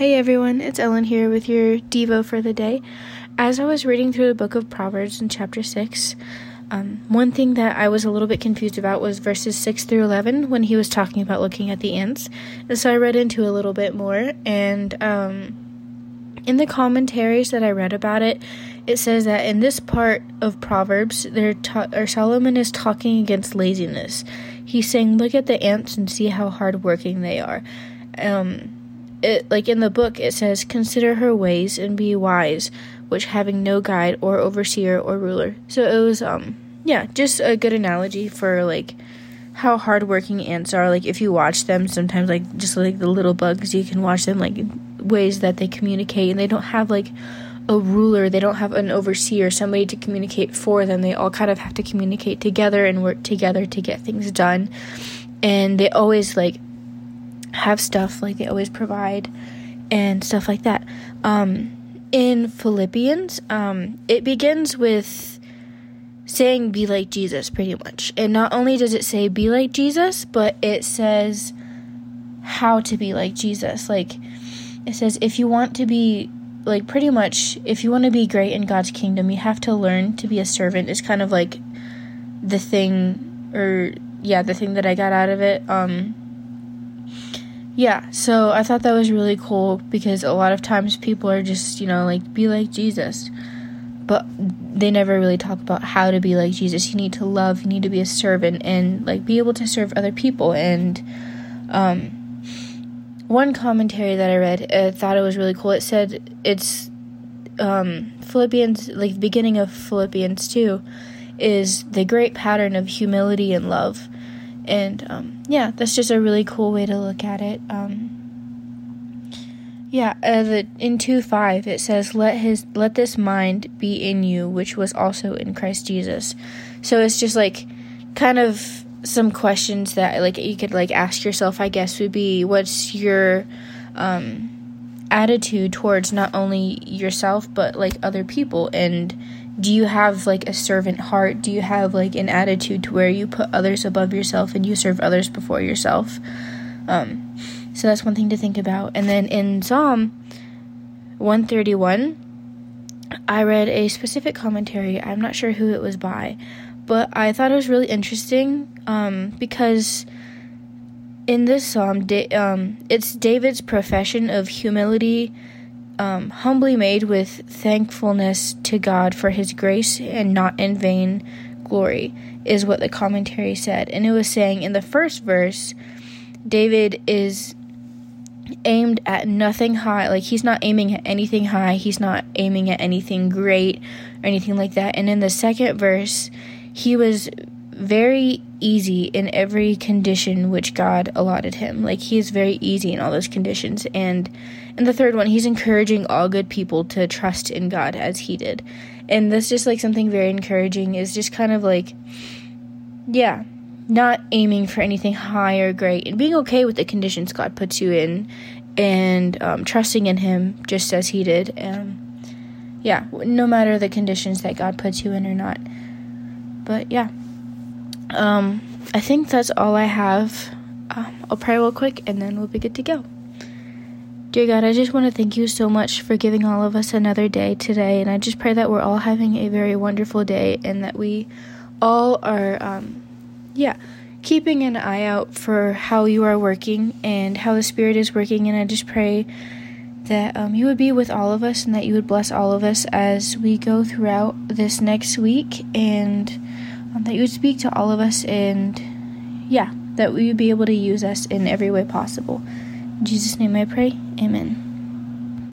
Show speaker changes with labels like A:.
A: Hey everyone, it's Ellen here with your Devo for the day. As I was reading through the book of Proverbs in chapter 6, um, one thing that I was a little bit confused about was verses 6 through 11 when he was talking about looking at the ants. And so I read into a little bit more, and um, in the commentaries that I read about it, it says that in this part of Proverbs, ta- or Solomon is talking against laziness. He's saying, Look at the ants and see how hardworking they are. Um, it like in the book it says consider her ways and be wise which having no guide or overseer or ruler. So it was um yeah just a good analogy for like how hardworking ants are. Like if you watch them sometimes like just like the little bugs you can watch them like ways that they communicate and they don't have like a ruler. They don't have an overseer somebody to communicate for them. They all kind of have to communicate together and work together to get things done. And they always like have stuff like they always provide and stuff like that. Um, in Philippians, um, it begins with saying be like Jesus pretty much. And not only does it say be like Jesus, but it says how to be like Jesus. Like it says if you want to be like pretty much if you want to be great in God's kingdom, you have to learn to be a servant. It's kind of like the thing or yeah, the thing that I got out of it. Um yeah, so I thought that was really cool because a lot of times people are just, you know, like, be like Jesus. But they never really talk about how to be like Jesus. You need to love, you need to be a servant, and, like, be able to serve other people. And, um, one commentary that I read, I thought it was really cool. It said it's, um, Philippians, like, the beginning of Philippians 2 is the great pattern of humility and love and um, yeah, that's just a really cool way to look at it. Um, yeah, uh, the, in two five it says, "Let his let this mind be in you, which was also in Christ Jesus." So it's just like kind of some questions that like you could like ask yourself. I guess would be, what's your um, attitude towards not only yourself but like other people and do you have like a servant heart? Do you have like an attitude to where you put others above yourself and you serve others before yourself? Um, so that's one thing to think about. And then in Psalm 131, I read a specific commentary. I'm not sure who it was by, but I thought it was really interesting um, because in this psalm, da- um, it's David's profession of humility um, humbly made with thankfulness to God for his grace and not in vain glory, is what the commentary said. And it was saying in the first verse, David is aimed at nothing high. Like he's not aiming at anything high, he's not aiming at anything great or anything like that. And in the second verse, he was very easy in every condition which God allotted him. Like he is very easy in all those conditions. And in the third one, he's encouraging all good people to trust in God as he did. And that's just like something very encouraging is just kind of like yeah, not aiming for anything high or great and being okay with the conditions God puts you in and um, trusting in him just as he did. Um, yeah, no matter the conditions that God puts you in or not. But yeah. Um, I think that's all I have. Um, I'll pray real quick and then we'll be good to go. Dear God, I just want to thank you so much for giving all of us another day today. And I just pray that we're all having a very wonderful day and that we all are, um, yeah, keeping an eye out for how you are working and how the Spirit is working. And I just pray that um, you would be with all of us and that you would bless all of us as we go throughout this next week. And Um, that you would speak to all of us and, yeah, that we would be able to use us in every way possible. In Jesus' name I pray. Amen.